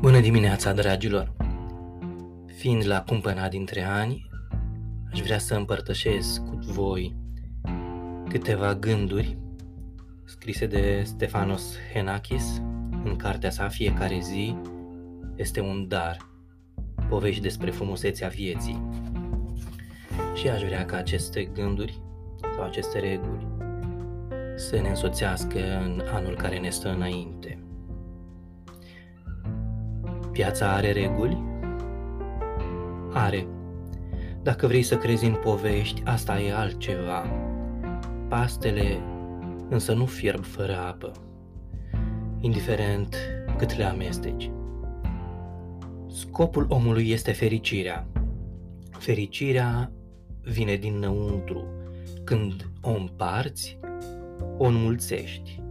Bună dimineața, dragilor! Fiind la cumpăna dintre ani, aș vrea să împărtășesc cu voi câteva gânduri scrise de Stefanos Henakis în cartea sa Fiecare zi este un dar, povești despre frumusețea vieții. Și aș vrea ca aceste gânduri sau aceste reguli să ne însoțească în anul care ne stă înainte. Viața are reguli? Are. Dacă vrei să crezi în povești, asta e altceva. Pastele însă nu fierb fără apă, indiferent cât le amesteci. Scopul omului este fericirea. Fericirea vine dinăuntru. Când o împarți, o înmulțești.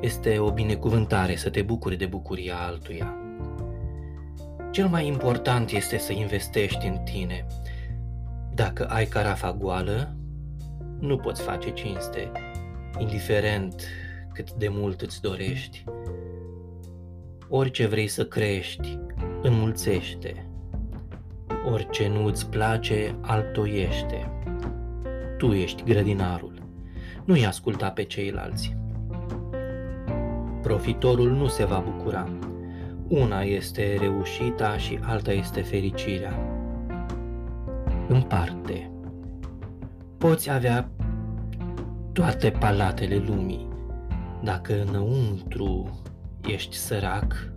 Este o binecuvântare să te bucuri de bucuria altuia. Cel mai important este să investești în tine. Dacă ai carafa goală, nu poți face cinste, indiferent cât de mult îți dorești. Orice vrei să crești, înmulțește. Orice nu îți place, altoiește. Tu ești grădinarul. Nu-i asculta pe ceilalți. Profitorul nu se va bucura. Una este reușita și alta este fericirea. În parte, poți avea toate palatele lumii. Dacă înăuntru ești sărac,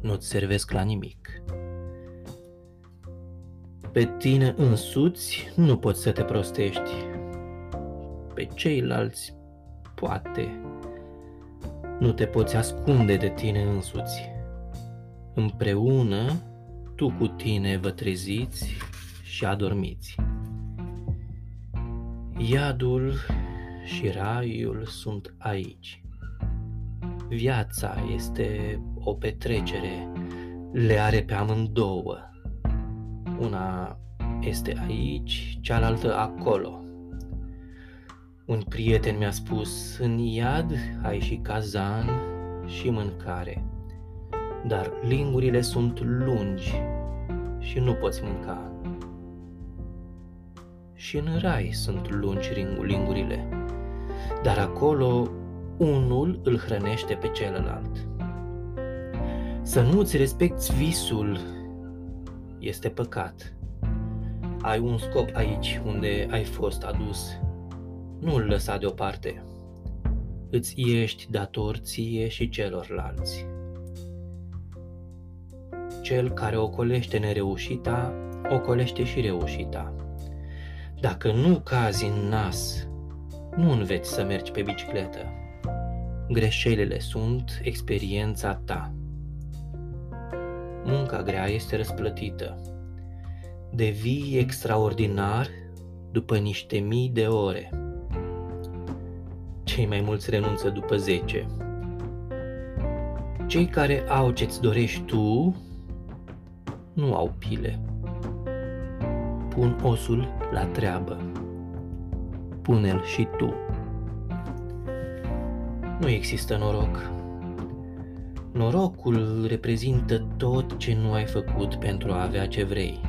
nu-ți servesc la nimic. Pe tine însuți nu poți să te prostești. Pe ceilalți, poate. Nu te poți ascunde de tine însuți. Împreună, tu cu tine vă treziți și adormiți. Iadul și raiul sunt aici. Viața este o petrecere, le are pe amândouă. Una este aici, cealaltă acolo. Un prieten mi-a spus, în iad ai și cazan și mâncare, dar lingurile sunt lungi și nu poți mânca. Și în rai sunt lungi lingurile, dar acolo unul îl hrănește pe celălalt. Să nu-ți respecti visul este păcat. Ai un scop aici unde ai fost adus. Nu îl lăsa deoparte. Îți ești dator ție și celorlalți. Cel care ocolește nereușita, ocolește și reușita. Dacă nu cazi în nas, nu înveți să mergi pe bicicletă. Greșelile sunt experiența ta. Munca grea este răsplătită. Devii extraordinar după niște mii de ore. Cei mai mulți renunță după 10. Cei care au ce-ți dorești tu nu au pile. Pun osul la treabă. Pune-l și tu. Nu există noroc. Norocul reprezintă tot ce nu ai făcut pentru a avea ce vrei.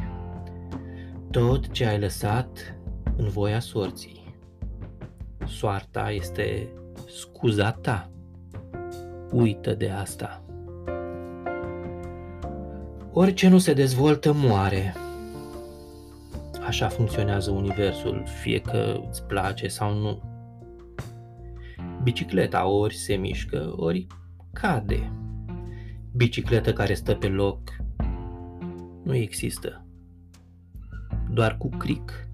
Tot ce ai lăsat în voia sorții. Soarta este scuza ta. Uită de asta. Orice nu se dezvoltă moare. Așa funcționează universul, fie că îți place sau nu. Bicicleta ori se mișcă, ori cade. Bicicletă care stă pe loc nu există. Doar cu cric.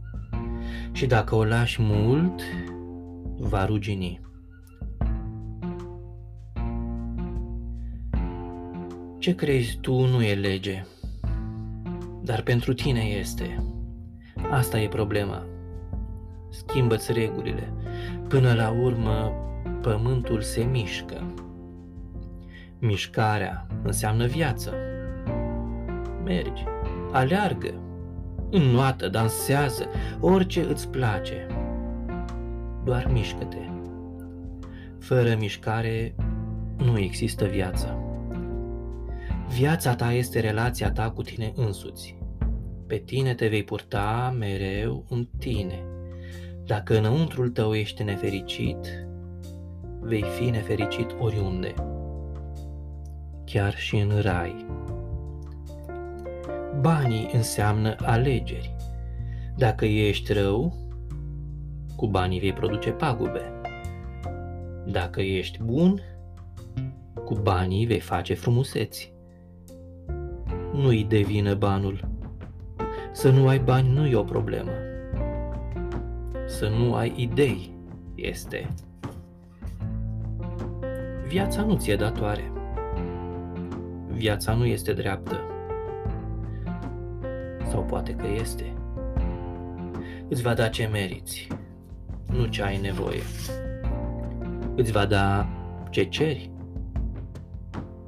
Și dacă o lași mult, va rugini. Ce crezi tu nu e lege, dar pentru tine este. Asta e problema. Schimbă-ți regulile. Până la urmă, pământul se mișcă. Mișcarea înseamnă viață. Mergi, aleargă, înnoată, dansează, orice îți place. Doar mișcă-te. Fără mișcare nu există viață. Viața ta este relația ta cu tine însuți. Pe tine te vei purta mereu în tine. Dacă înăuntrul tău ești nefericit, vei fi nefericit oriunde, chiar și în rai. Banii înseamnă alegeri. Dacă ești rău, cu banii vei produce pagube. Dacă ești bun, cu banii vei face frumuseți. Nu-i devină banul. Să nu ai bani nu e o problemă. Să nu ai idei este. Viața nu ți-e datoare. Viața nu este dreaptă. Sau poate că este. Îți va da ce meriți, nu ce ai nevoie. Îți va da ce ceri,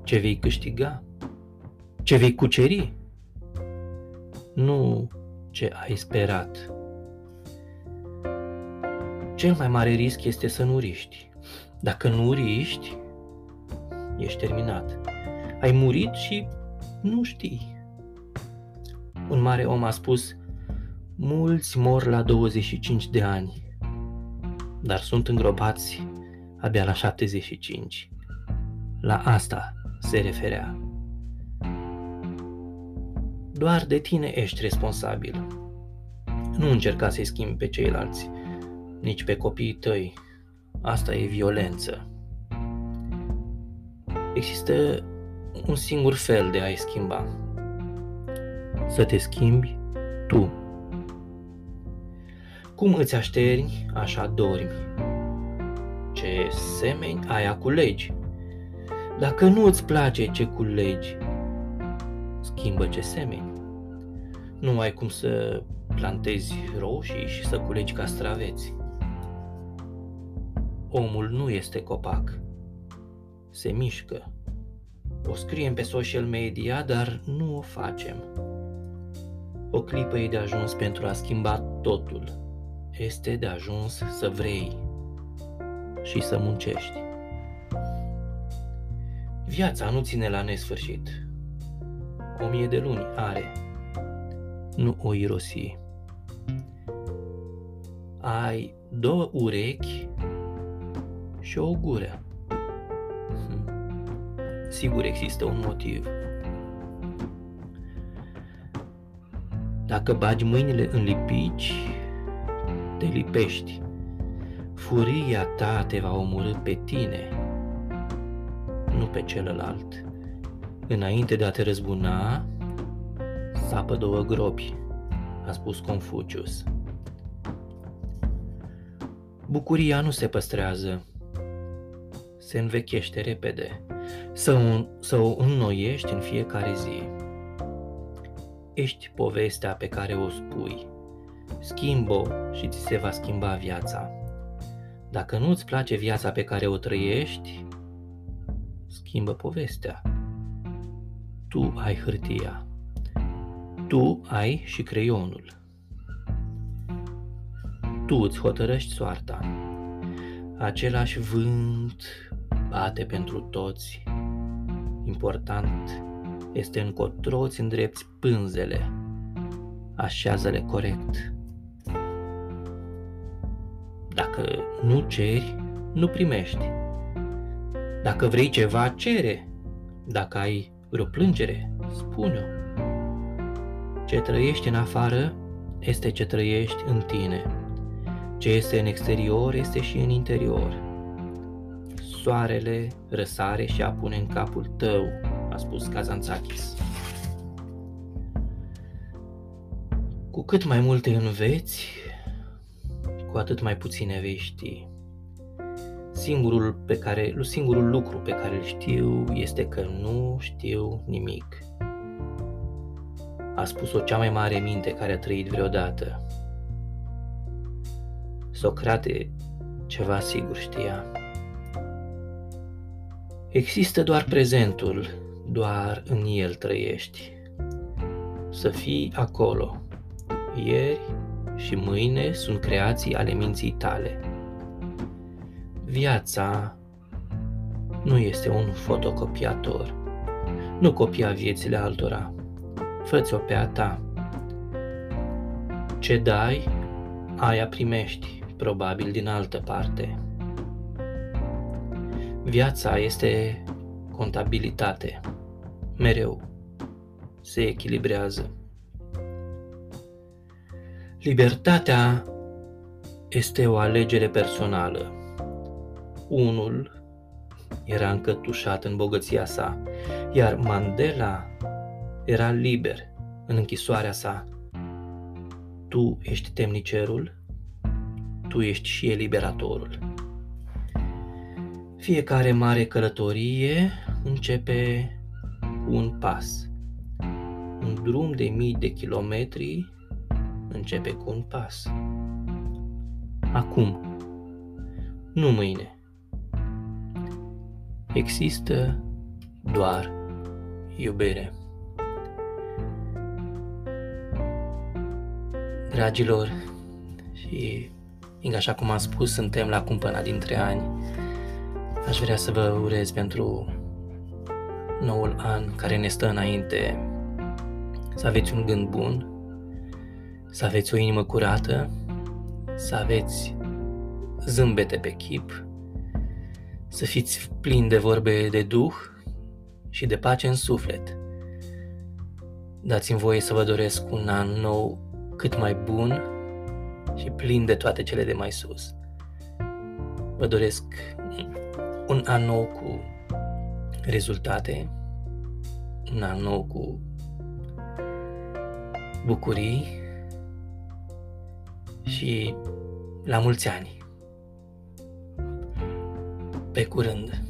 ce vei câștiga, ce vei cuceri, nu ce ai sperat. Cel mai mare risc este să nu riști. Dacă nu riști, ești terminat. Ai murit și nu știi. Un mare om a spus, mulți mor la 25 de ani, dar sunt îngropați abia la 75. La asta se referea. Doar de tine ești responsabil. Nu încerca să-i schimbi pe ceilalți, nici pe copiii tăi. Asta e violență. Există un singur fel de a-i schimba. Să te schimbi tu. Cum îți așterni, așa dormi. Ce semeni aia culegi. Dacă nu îți place ce culegi, schimbă ce semeni. Nu ai cum să plantezi roșii și să culegi castraveți. Omul nu este copac. Se mișcă. O scriem pe social media, dar nu o facem. O clipă e de ajuns pentru a schimba totul. Este de ajuns să vrei și să muncești. Viața nu ține la nesfârșit. O mie de luni are. Nu o irosi. Ai două urechi și o gură. Hm. Sigur există un motiv. Dacă bagi mâinile în lipici, te lipești. Furia ta te va omorâ pe tine, nu pe celălalt. Înainte de a te răzbuna, sapă două gropi, a spus Confucius. Bucuria nu se păstrează, se învechește repede, să, un, să o înnoiești în fiecare zi. Ești povestea pe care o spui. Schimbă și ți se va schimba viața. Dacă nu îți place viața pe care o trăiești, schimbă povestea. Tu ai hârtia. Tu ai și creionul. Tu îți hotărăști soarta. Același vânt bate pentru toți. Important este încotro îți îndrepți pânzele. Așează-le corect. Dacă nu ceri, nu primești. Dacă vrei ceva, cere. Dacă ai vreo plângere, spune-o. Ce trăiești în afară este ce trăiești în tine. Ce este în exterior este și în interior. Soarele răsare și apune în capul tău, a spus Kazantzakis. Cu cât mai multe înveți, cu atât mai puține vei ști. Singurul, pe care, singurul lucru pe care îl știu este că nu știu nimic. A spus-o cea mai mare minte care a trăit vreodată. Socrate ceva sigur știa. Există doar prezentul, doar în el trăiești. Să fii acolo. Ieri și mâine sunt creații ale minții tale. Viața nu este un fotocopiator. Nu copia viețile altora. Fă-ți-o pe a ta. Ce dai, aia primești, probabil din altă parte. Viața este contabilitate. Mereu se echilibrează. Libertatea este o alegere personală. Unul era încătușat în bogăția sa, iar Mandela era liber în închisoarea sa. Tu ești temnicerul, tu ești și eliberatorul. Fiecare mare călătorie începe cu un pas. Un drum de mii de kilometri începe cu un pas. Acum, nu mâine. Există doar iubire. Dragilor, și fiindcă așa cum am spus, suntem la cumpăna dintre ani, aș vrea să vă urez pentru noul an care ne stă înainte să aveți un gând bun, să aveți o inimă curată, să aveți zâmbete pe chip, să fiți plini de vorbe de duh și de pace în suflet. Dați-mi voie să vă doresc un an nou cât mai bun și plin de toate cele de mai sus. Vă doresc un an nou cu rezultate, un an nou cu bucurii și la mulți ani. Pe curând!